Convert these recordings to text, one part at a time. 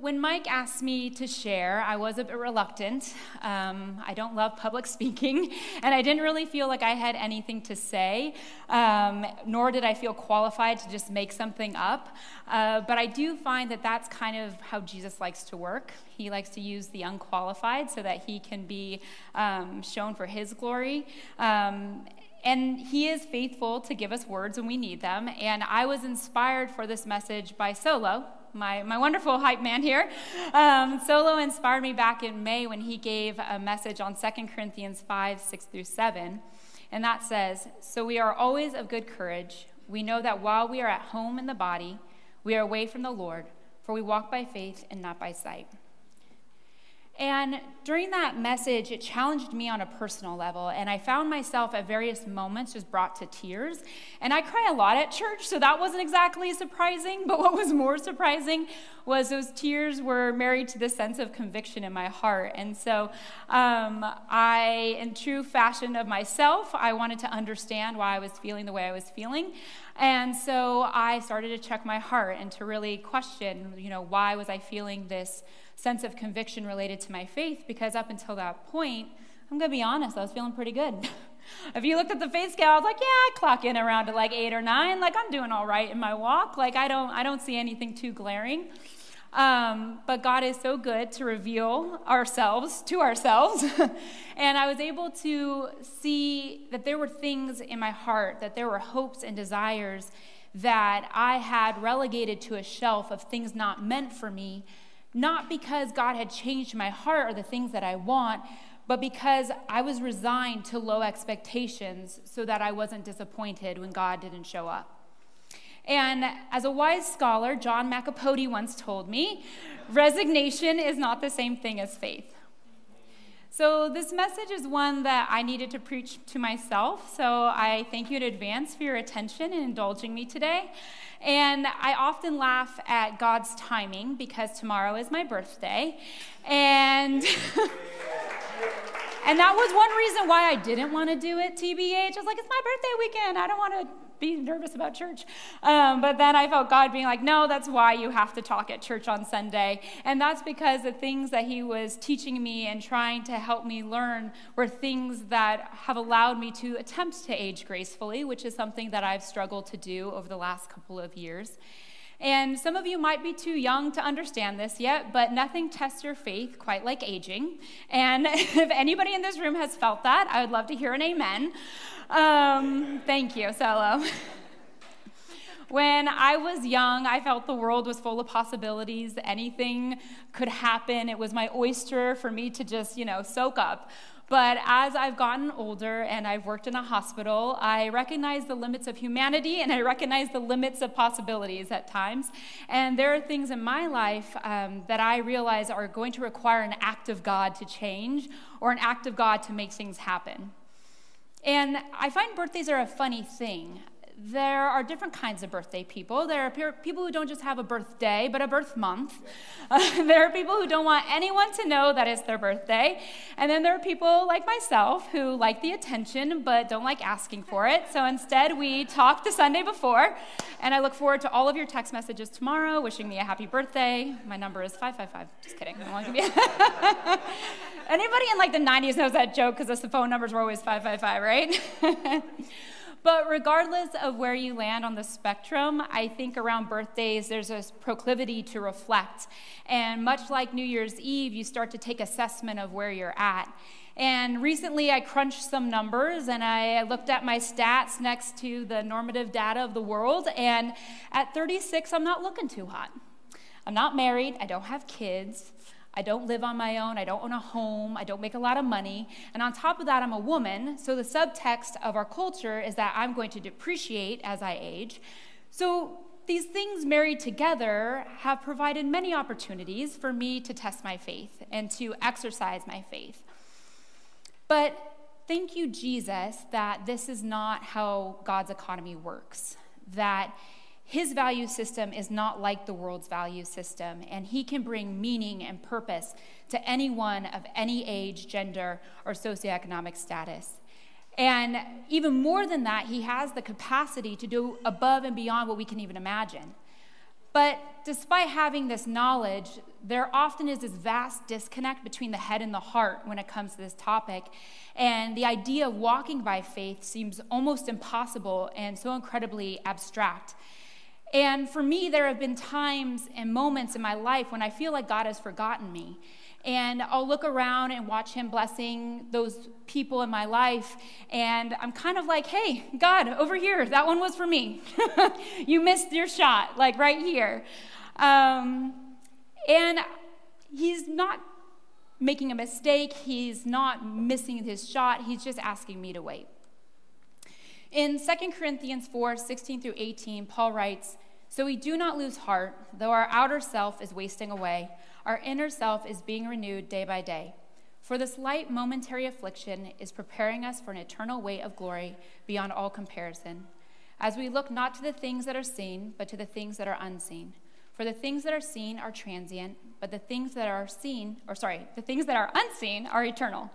when Mike asked me to share, I was a bit reluctant. Um, I don't love public speaking, and I didn't really feel like I had anything to say, um, nor did I feel qualified to just make something up. Uh, but I do find that that's kind of how Jesus likes to work. He likes to use the unqualified so that he can be um, shown for his glory. Um, and he is faithful to give us words when we need them. And I was inspired for this message by Solo, my, my wonderful hype man here. Um, Solo inspired me back in May when he gave a message on 2 Corinthians 5 6 through 7. And that says, So we are always of good courage. We know that while we are at home in the body, we are away from the Lord, for we walk by faith and not by sight. And during that message, it challenged me on a personal level. And I found myself at various moments just brought to tears. And I cry a lot at church, so that wasn't exactly surprising. But what was more surprising was those tears were married to the sense of conviction in my heart. And so um, I, in true fashion of myself, I wanted to understand why I was feeling the way I was feeling. And so I started to check my heart and to really question, you know, why was I feeling this? Sense of conviction related to my faith because up until that point, I'm going to be honest, I was feeling pretty good. if you looked at the faith scale, I was like, yeah, I clock in around to like eight or nine. Like, I'm doing all right in my walk. Like, I don't, I don't see anything too glaring. Um, but God is so good to reveal ourselves to ourselves. and I was able to see that there were things in my heart, that there were hopes and desires that I had relegated to a shelf of things not meant for me not because God had changed my heart or the things that I want, but because I was resigned to low expectations so that I wasn't disappointed when God didn't show up. And as a wise scholar, John Macapody once told me, resignation is not the same thing as faith. So, this message is one that I needed to preach to myself. So, I thank you in advance for your attention and indulging me today. And I often laugh at God's timing because tomorrow is my birthday. And. and that was one reason why I didn't want to do it, TBH. I was like, it's my birthday weekend. I don't want to be nervous about church. Um, but then I felt God being like, no, that's why you have to talk at church on Sunday. And that's because the things that He was teaching me and trying to help me learn were things that have allowed me to attempt to age gracefully, which is something that I've struggled to do over the last couple of years. And some of you might be too young to understand this yet, but nothing tests your faith quite like aging. And if anybody in this room has felt that, I would love to hear an amen. Um, thank you, Solo. When I was young, I felt the world was full of possibilities. Anything could happen. It was my oyster for me to just, you know, soak up. But as I've gotten older and I've worked in a hospital, I recognize the limits of humanity and I recognize the limits of possibilities at times. And there are things in my life um, that I realize are going to require an act of God to change or an act of God to make things happen. And I find birthdays are a funny thing there are different kinds of birthday people. There are people who don't just have a birthday, but a birth month. Uh, there are people who don't want anyone to know that it's their birthday. And then there are people like myself who like the attention, but don't like asking for it. So instead, we talk the Sunday before. And I look forward to all of your text messages tomorrow wishing me a happy birthday. My number is 555. Just kidding. Anybody in like the 90s knows that joke because the phone numbers were always 555, right? But regardless of where you land on the spectrum, I think around birthdays, there's a proclivity to reflect. And much like New Year's Eve, you start to take assessment of where you're at. And recently I crunched some numbers and I looked at my stats next to the normative data of the world. And at 36, I'm not looking too hot. I'm not married, I don't have kids. I don't live on my own. I don't own a home. I don't make a lot of money. And on top of that, I'm a woman. So the subtext of our culture is that I'm going to depreciate as I age. So these things married together have provided many opportunities for me to test my faith and to exercise my faith. But thank you, Jesus, that this is not how God's economy works. That his value system is not like the world's value system, and he can bring meaning and purpose to anyone of any age, gender, or socioeconomic status. And even more than that, he has the capacity to do above and beyond what we can even imagine. But despite having this knowledge, there often is this vast disconnect between the head and the heart when it comes to this topic. And the idea of walking by faith seems almost impossible and so incredibly abstract. And for me, there have been times and moments in my life when I feel like God has forgotten me. And I'll look around and watch Him blessing those people in my life. And I'm kind of like, hey, God, over here, that one was for me. you missed your shot, like right here. Um, and he's not making a mistake, he's not missing his shot, he's just asking me to wait. In 2 Corinthians 4 16 through 18, Paul writes, So we do not lose heart, though our outer self is wasting away, our inner self is being renewed day by day. For this light momentary affliction is preparing us for an eternal weight of glory beyond all comparison, as we look not to the things that are seen, but to the things that are unseen. For the things that are seen are transient, but the things that are seen, or sorry, the things that are unseen are eternal.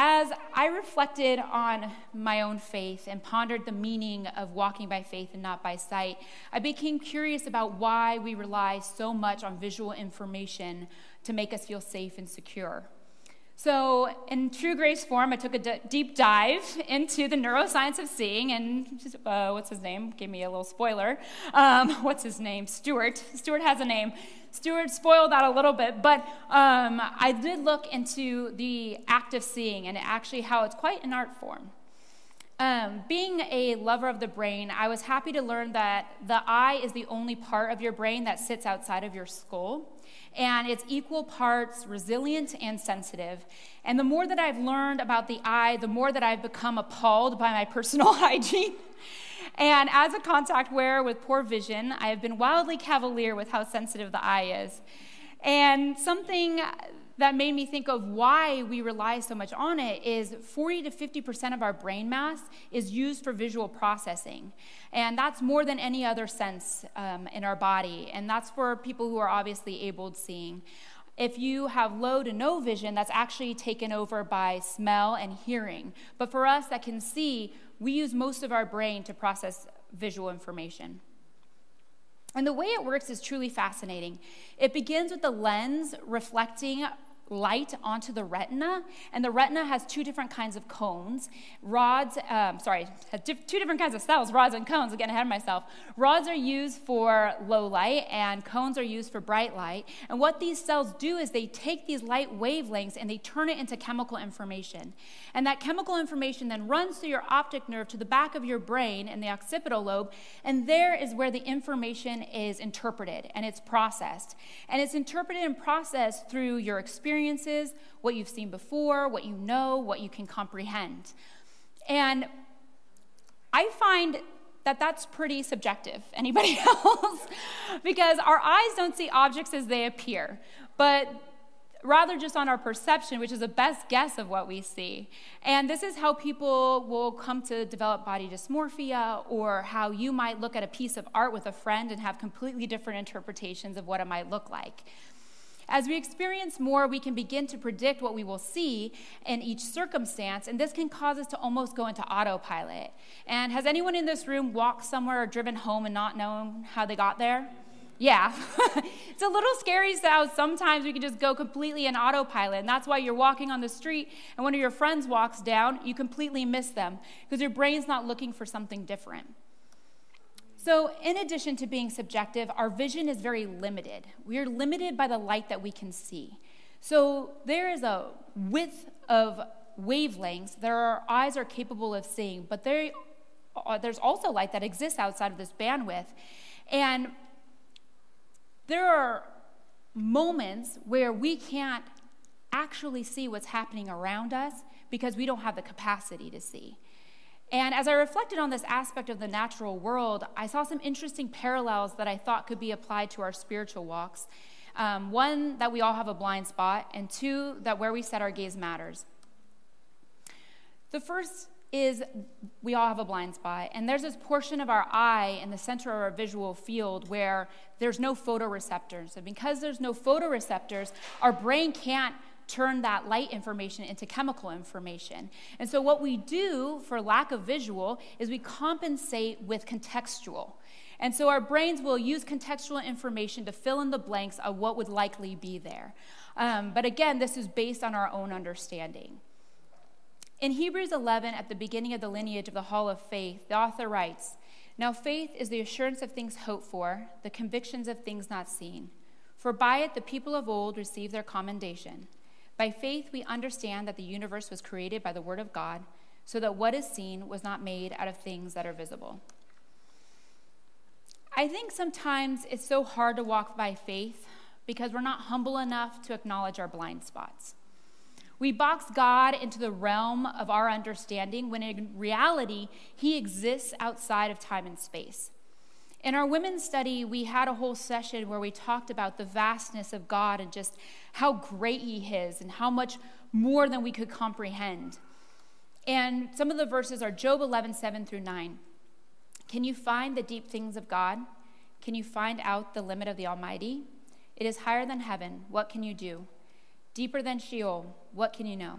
As I reflected on my own faith and pondered the meaning of walking by faith and not by sight, I became curious about why we rely so much on visual information to make us feel safe and secure. So, in true grace form, I took a d- deep dive into the neuroscience of seeing, and uh, what's his name? Gave me a little spoiler. Um, what's his name? Stuart. Stuart has a name. Stuart spoiled that a little bit, but um, I did look into the act of seeing and actually how it's quite an art form. Um, being a lover of the brain, I was happy to learn that the eye is the only part of your brain that sits outside of your skull and it's equal parts resilient and sensitive. And the more that I've learned about the eye, the more that I've become appalled by my personal hygiene. And as a contact wearer with poor vision, I have been wildly cavalier with how sensitive the eye is. And something that made me think of why we rely so much on it is 40 to 50% of our brain mass is used for visual processing. And that's more than any other sense um, in our body. And that's for people who are obviously able seeing. If you have low to no vision, that's actually taken over by smell and hearing. But for us that can see, we use most of our brain to process visual information. And the way it works is truly fascinating. It begins with the lens reflecting light onto the retina, and the retina has two different kinds of cones. Rods, um, sorry, two different kinds of cells, rods and cones. I'm ahead of myself. Rods are used for low light, and cones are used for bright light. And what these cells do is they take these light wavelengths and they turn it into chemical information. And that chemical information then runs through your optic nerve to the back of your brain in the occipital lobe, and there is where the information is interpreted and it's processed. And it's interpreted and processed through your experience experiences, what you've seen before, what you know, what you can comprehend. And I find that that's pretty subjective. Anybody else? because our eyes don't see objects as they appear, but rather just on our perception, which is a best guess of what we see. And this is how people will come to develop body dysmorphia, or how you might look at a piece of art with a friend and have completely different interpretations of what it might look like. As we experience more, we can begin to predict what we will see in each circumstance, and this can cause us to almost go into autopilot. And has anyone in this room walked somewhere or driven home and not known how they got there? Yeah. it's a little scary how sometimes we can just go completely in autopilot. And that's why you're walking on the street and one of your friends walks down, you completely miss them because your brain's not looking for something different. So, in addition to being subjective, our vision is very limited. We are limited by the light that we can see. So, there is a width of wavelengths that our eyes are capable of seeing, but uh, there's also light that exists outside of this bandwidth. And there are moments where we can't actually see what's happening around us because we don't have the capacity to see. And as I reflected on this aspect of the natural world, I saw some interesting parallels that I thought could be applied to our spiritual walks. Um, one, that we all have a blind spot, and two, that where we set our gaze matters. The first is we all have a blind spot, and there's this portion of our eye in the center of our visual field where there's no photoreceptors. And because there's no photoreceptors, our brain can't turn that light information into chemical information. And so, what we do for lack of visual is we compensate with contextual. And so our brains will use contextual information to fill in the blanks of what would likely be there. Um, but again, this is based on our own understanding. In Hebrews 11, at the beginning of the lineage of the Hall of Faith, the author writes Now faith is the assurance of things hoped for, the convictions of things not seen. For by it the people of old received their commendation. By faith we understand that the universe was created by the Word of God, so that what is seen was not made out of things that are visible. I think sometimes it's so hard to walk by faith because we're not humble enough to acknowledge our blind spots. We box God into the realm of our understanding when in reality, He exists outside of time and space. In our women's study, we had a whole session where we talked about the vastness of God and just how great He is and how much more than we could comprehend. And some of the verses are Job 11, 7 through 9. Can you find the deep things of God? Can you find out the limit of the Almighty? It is higher than heaven. What can you do? Deeper than Sheol, what can you know?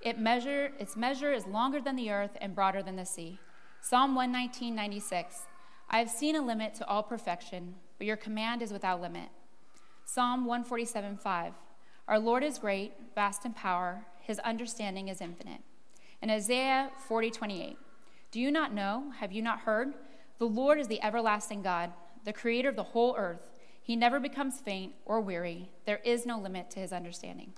It measure, its measure is longer than the earth and broader than the sea. Psalm 119, 96. I have seen a limit to all perfection, but your command is without limit. Psalm 147, 5. Our Lord is great, vast in power, his understanding is infinite. And Isaiah 40:28. Do you not know? Have you not heard? The Lord is the everlasting God, the creator of the whole earth. He never becomes faint or weary. There is no limit to his understanding.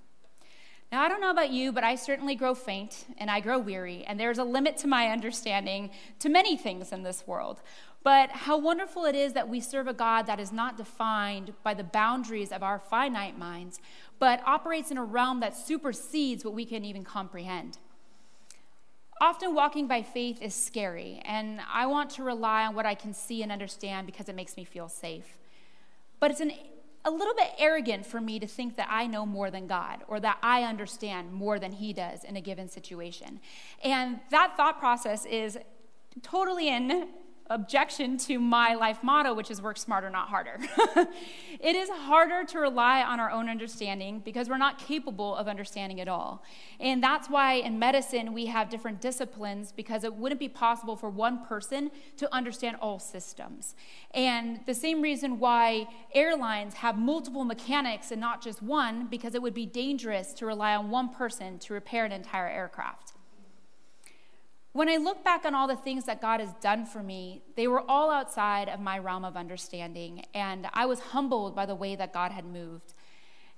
Now, I don't know about you, but I certainly grow faint and I grow weary, and there's a limit to my understanding to many things in this world. But how wonderful it is that we serve a God that is not defined by the boundaries of our finite minds, but operates in a realm that supersedes what we can even comprehend. Often walking by faith is scary, and I want to rely on what I can see and understand because it makes me feel safe. But it's an, a little bit arrogant for me to think that I know more than God or that I understand more than He does in a given situation. And that thought process is totally in objection to my life motto, which is work smarter, not harder. it is harder to rely on our own understanding because we're not capable of understanding it all. And that's why in medicine we have different disciplines because it wouldn't be possible for one person to understand all systems. And the same reason why airlines have multiple mechanics and not just one, because it would be dangerous to rely on one person to repair an entire aircraft. When I look back on all the things that God has done for me, they were all outside of my realm of understanding, and I was humbled by the way that God had moved.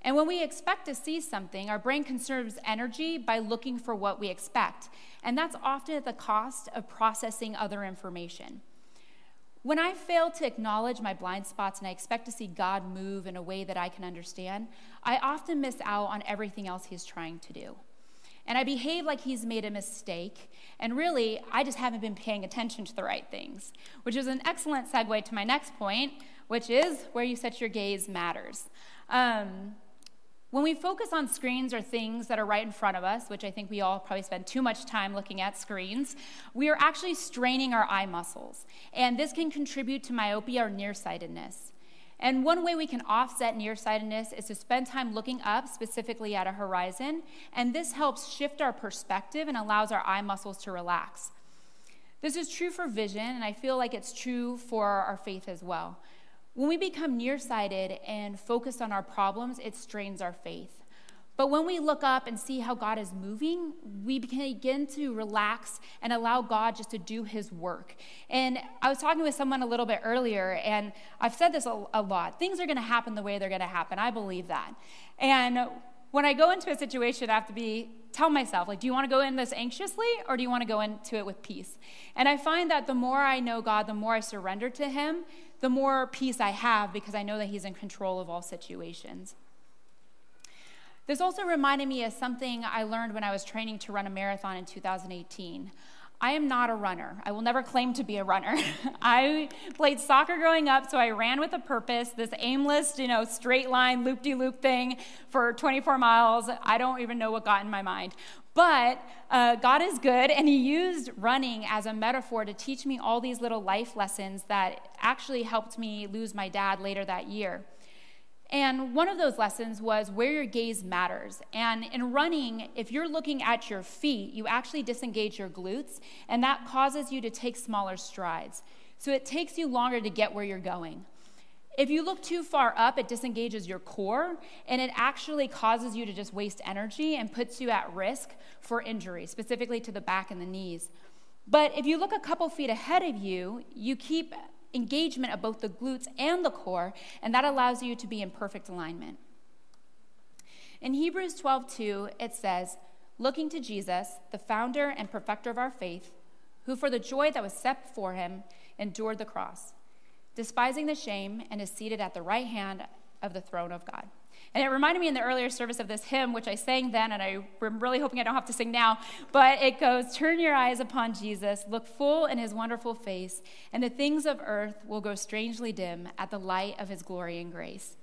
And when we expect to see something, our brain conserves energy by looking for what we expect, and that's often at the cost of processing other information. When I fail to acknowledge my blind spots and I expect to see God move in a way that I can understand, I often miss out on everything else He's trying to do and I behave like he's made a mistake. And really, I just haven't been paying attention to the right things, which is an excellent segue to my next point, which is where you set your gaze matters. Um, when we focus on screens or things that are right in front of us, which I think we all probably spend too much time looking at screens, we are actually straining our eye muscles. And this can contribute to myopia or nearsightedness. And one way we can offset nearsightedness is to spend time looking up, specifically at a horizon, and this helps shift our perspective and allows our eye muscles to relax. This is true for vision, and I feel like it's true for our faith as well. When we become nearsighted and focused on our problems, it strains our faith. But when we look up and see how God is moving, we begin to relax and allow God just to do his work. And I was talking with someone a little bit earlier, and I've said this a, a lot. Things are going to happen the way they're going to happen. I believe that. And when I go into a situation, I have to be tell myself, like, do you want to go in this anxiously or do you want to go into it with peace? And I find that the more I know God, the more I surrender to him, the more peace I have because I know that he's in control of all situations. This also reminded me of something I learned when I was training to run a marathon in 2018. I am not a runner. I will never claim to be a runner. I played soccer growing up, so I ran with a purpose, this aimless, you know, straight line, loop de loop thing for 24 miles. I don't even know what got in my mind. But uh, God is good, and He used running as a metaphor to teach me all these little life lessons that actually helped me lose my dad later that year. And one of those lessons was where your gaze matters. And in running, if you're looking at your feet, you actually disengage your glutes, and that causes you to take smaller strides. So it takes you longer to get where you're going. If you look too far up, it disengages your core and it actually causes you to just waste energy and puts you at risk for injury, specifically to the back and the knees. But if you look a couple feet ahead of you, you keep engagement of both the glutes and the core, and that allows you to be in perfect alignment. In Hebrews 12:2, it says, "Looking to Jesus, the founder and perfecter of our faith, who for the joy that was set before him endured the cross, despising the shame, and is seated at the right hand of the throne of God." And it reminded me in the earlier service of this hymn, which I sang then, and I'm really hoping I don't have to sing now. But it goes Turn your eyes upon Jesus, look full in his wonderful face, and the things of earth will grow strangely dim at the light of his glory and grace.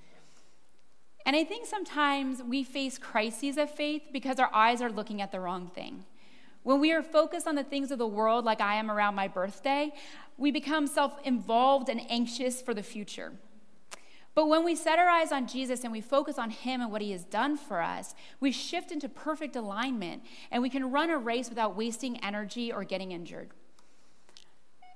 And I think sometimes we face crises of faith because our eyes are looking at the wrong thing. When we are focused on the things of the world, like I am around my birthday, we become self involved and anxious for the future. But when we set our eyes on Jesus and we focus on Him and what He has done for us, we shift into perfect alignment and we can run a race without wasting energy or getting injured.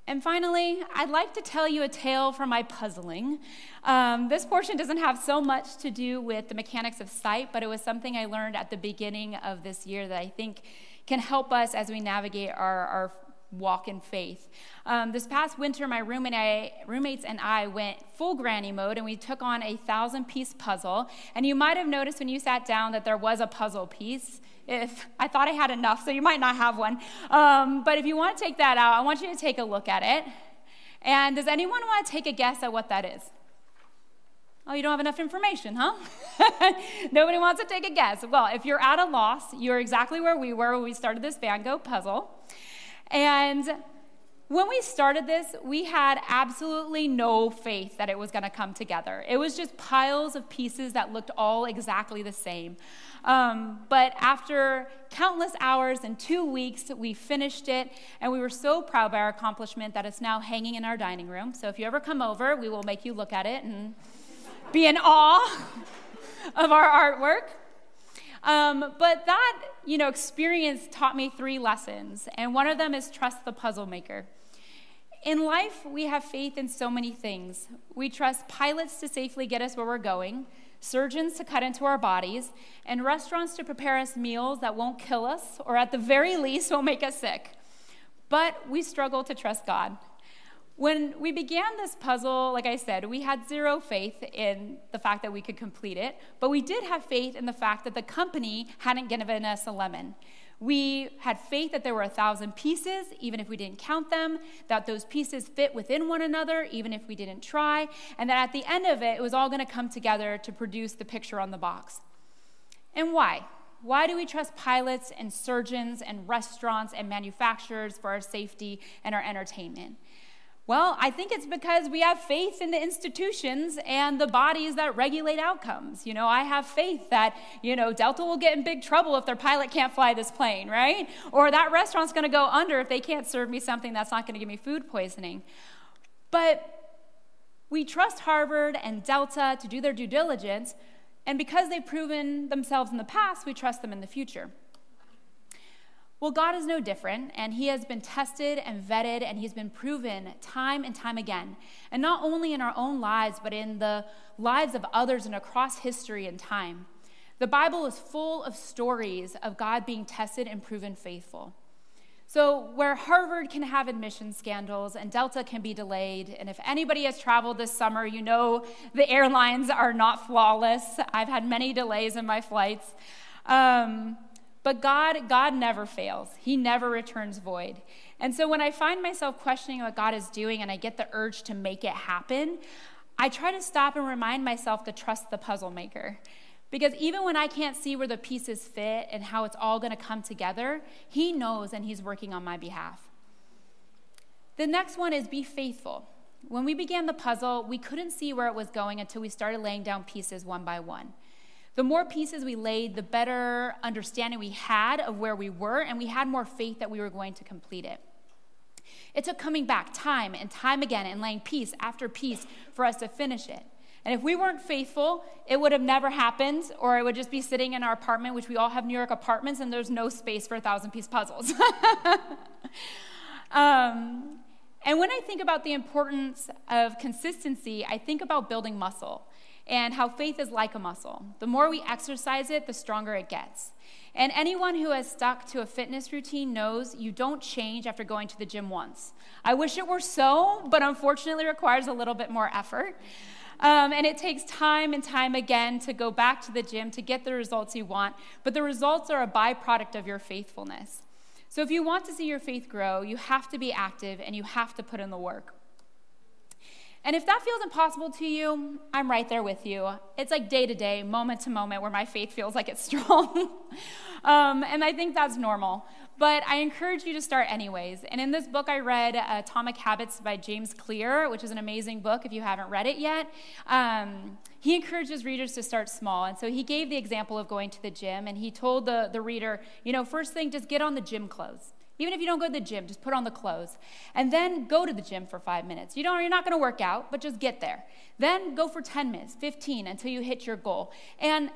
And finally, I'd like to tell you a tale from my puzzling. Um, this portion doesn't have so much to do with the mechanics of sight, but it was something I learned at the beginning of this year that I think can help us as we navigate our, our walk in faith. Um, this past winter, my roommate and I, roommates and I went full granny mode and we took on a thousand piece puzzle. And you might have noticed when you sat down that there was a puzzle piece. If I thought I had enough, so you might not have one. Um, but if you want to take that out, I want you to take a look at it. And does anyone want to take a guess at what that is? Oh, you don't have enough information, huh? Nobody wants to take a guess. Well, if you're at a loss, you're exactly where we were when we started this Van Gogh puzzle. And when we started this, we had absolutely no faith that it was going to come together. It was just piles of pieces that looked all exactly the same. Um, but after countless hours and two weeks, we finished it, and we were so proud by our accomplishment that it's now hanging in our dining room. So if you ever come over, we will make you look at it and be in awe of our artwork. Um, but that, you know, experience taught me three lessons, and one of them is trust the puzzle maker. In life, we have faith in so many things. We trust pilots to safely get us where we're going, surgeons to cut into our bodies, and restaurants to prepare us meals that won't kill us or at the very least won't make us sick. But we struggle to trust God. When we began this puzzle, like I said, we had zero faith in the fact that we could complete it, but we did have faith in the fact that the company hadn't given us a lemon. We had faith that there were a thousand pieces, even if we didn't count them, that those pieces fit within one another, even if we didn't try, and that at the end of it, it was all going to come together to produce the picture on the box. And why? Why do we trust pilots and surgeons and restaurants and manufacturers for our safety and our entertainment? Well, I think it's because we have faith in the institutions and the bodies that regulate outcomes. You know, I have faith that, you know, Delta will get in big trouble if their pilot can't fly this plane, right? Or that restaurant's going to go under if they can't serve me something that's not going to give me food poisoning. But we trust Harvard and Delta to do their due diligence, and because they've proven themselves in the past, we trust them in the future. Well, God is no different, and He has been tested and vetted, and He's been proven time and time again. And not only in our own lives, but in the lives of others and across history and time. The Bible is full of stories of God being tested and proven faithful. So, where Harvard can have admission scandals and Delta can be delayed, and if anybody has traveled this summer, you know the airlines are not flawless. I've had many delays in my flights. Um, but God, God never fails. He never returns void. And so when I find myself questioning what God is doing and I get the urge to make it happen, I try to stop and remind myself to trust the puzzle maker. Because even when I can't see where the pieces fit and how it's all going to come together, He knows and He's working on my behalf. The next one is be faithful. When we began the puzzle, we couldn't see where it was going until we started laying down pieces one by one. The more pieces we laid, the better understanding we had of where we were, and we had more faith that we were going to complete it. It took coming back time and time again and laying piece after piece for us to finish it. And if we weren't faithful, it would have never happened, or it would just be sitting in our apartment, which we all have New York apartments, and there's no space for a thousand piece puzzles. um, And when I think about the importance of consistency, I think about building muscle and how faith is like a muscle. The more we exercise it, the stronger it gets. And anyone who has stuck to a fitness routine knows you don't change after going to the gym once. I wish it were so, but unfortunately requires a little bit more effort. Um, and it takes time and time again to go back to the gym to get the results you want, but the results are a byproduct of your faithfulness. So if you want to see your faith grow, you have to be active and you have to put in the work. And if that feels impossible to you, I'm right there with you. It's like day to day, moment to moment, where my faith feels like it's strong. um, and I think that's normal. But I encourage you to start anyways. And in this book, I read Atomic Habits by James Clear, which is an amazing book if you haven't read it yet. Um, he encourages readers to start small. And so he gave the example of going to the gym, and he told the, the reader, you know, first thing, just get on the gym clothes. Even if you don't go to the gym, just put on the clothes. And then go to the gym for five minutes. You don't, you're not going to work out, but just get there. Then go for 10 minutes, 15, until you hit your goal. And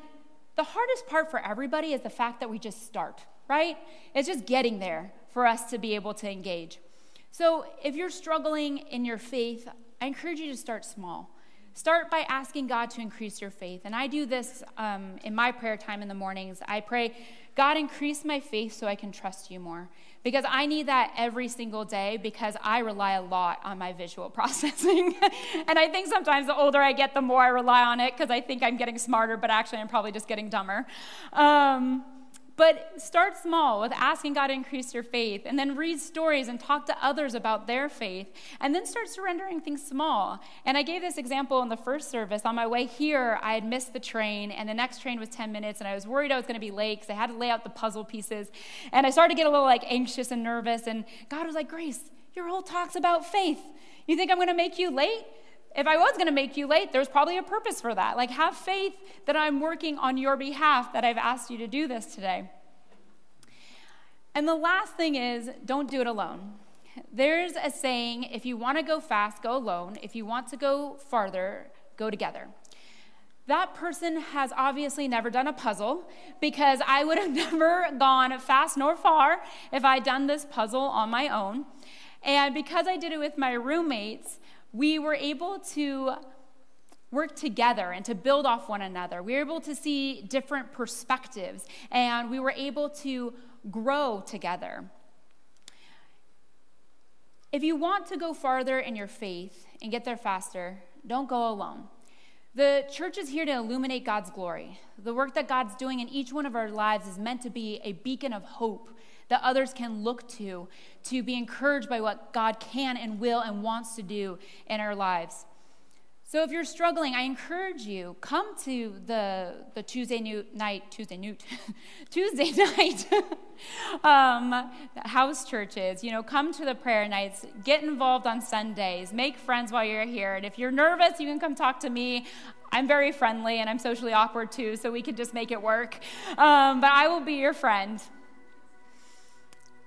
the hardest part for everybody is the fact that we just start, right? It's just getting there for us to be able to engage. So if you're struggling in your faith, I encourage you to start small. Start by asking God to increase your faith. And I do this um, in my prayer time in the mornings. I pray, God, increase my faith so I can trust you more because I need that every single day because I rely a lot on my visual processing. and I think sometimes the older I get, the more I rely on it because I think I'm getting smarter, but actually I'm probably just getting dumber. Um, but start small with asking God to increase your faith, and then read stories and talk to others about their faith, and then start surrendering things small. And I gave this example in the first service. On my way here, I had missed the train, and the next train was 10 minutes, and I was worried I was going to be late because I had to lay out the puzzle pieces. And I started to get a little like anxious and nervous, and God was like, Grace, your whole talk's about faith. You think I'm going to make you late? If I was going to make you late, there's probably a purpose for that. Like, have faith that I'm working on your behalf, that I've asked you to do this today. And the last thing is don't do it alone. There's a saying if you want to go fast, go alone. If you want to go farther, go together. That person has obviously never done a puzzle because I would have never gone fast nor far if I'd done this puzzle on my own. And because I did it with my roommates, we were able to work together and to build off one another. We were able to see different perspectives and we were able to grow together. If you want to go farther in your faith and get there faster, don't go alone. The church is here to illuminate God's glory. The work that God's doing in each one of our lives is meant to be a beacon of hope that others can look to, to be encouraged by what God can and will and wants to do in our lives. So if you're struggling, I encourage you come to the the Tuesday night Tuesday night Tuesday night um, house churches. You know, come to the prayer nights. Get involved on Sundays. Make friends while you're here. And if you're nervous, you can come talk to me. I'm very friendly and I'm socially awkward too, so we can just make it work. Um, but I will be your friend.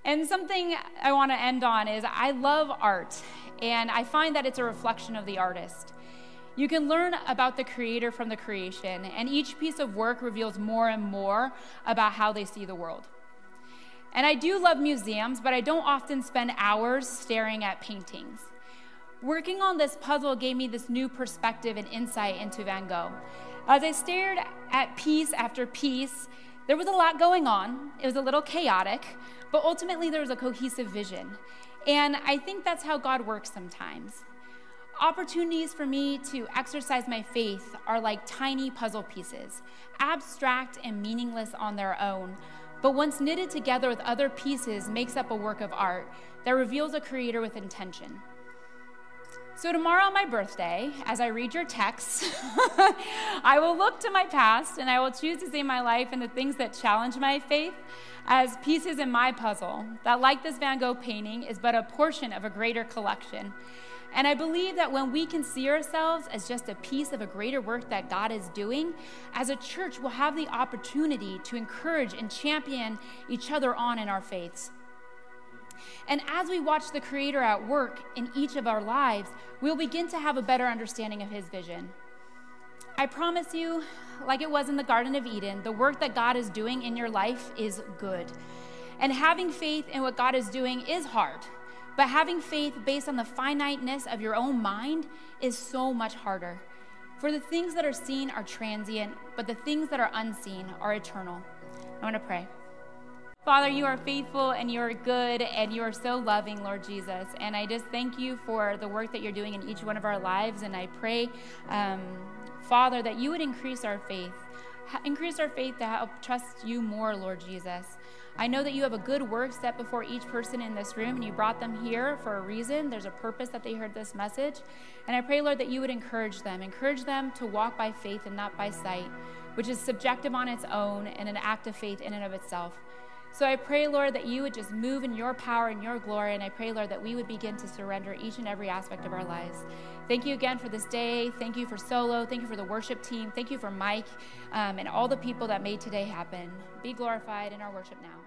And something I want to end on is I love art, and I find that it's a reflection of the artist. You can learn about the creator from the creation, and each piece of work reveals more and more about how they see the world. And I do love museums, but I don't often spend hours staring at paintings. Working on this puzzle gave me this new perspective and insight into Van Gogh. As I stared at piece after piece, there was a lot going on. It was a little chaotic, but ultimately, there was a cohesive vision. And I think that's how God works sometimes. Opportunities for me to exercise my faith are like tiny puzzle pieces, abstract and meaningless on their own, but once knitted together with other pieces makes up a work of art that reveals a creator with intention. So, tomorrow on my birthday, as I read your texts, I will look to my past and I will choose to see my life and the things that challenge my faith as pieces in my puzzle that, like this Van Gogh painting, is but a portion of a greater collection. And I believe that when we can see ourselves as just a piece of a greater work that God is doing, as a church, we'll have the opportunity to encourage and champion each other on in our faiths. And as we watch the Creator at work in each of our lives, we'll begin to have a better understanding of His vision. I promise you, like it was in the Garden of Eden, the work that God is doing in your life is good. And having faith in what God is doing is hard, But having faith based on the finiteness of your own mind is so much harder. For the things that are seen are transient, but the things that are unseen are eternal. I want to pray. Father, you are faithful and you are good and you are so loving, Lord Jesus. And I just thank you for the work that you're doing in each one of our lives. And I pray, um, Father, that you would increase our faith. Increase our faith to help trust you more, Lord Jesus. I know that you have a good work set before each person in this room, and you brought them here for a reason. There's a purpose that they heard this message. And I pray, Lord, that you would encourage them. Encourage them to walk by faith and not by sight, which is subjective on its own and an act of faith in and of itself. So I pray, Lord, that you would just move in your power and your glory. And I pray, Lord, that we would begin to surrender each and every aspect of our lives. Thank you again for this day. Thank you for Solo. Thank you for the worship team. Thank you for Mike um, and all the people that made today happen. Be glorified in our worship now.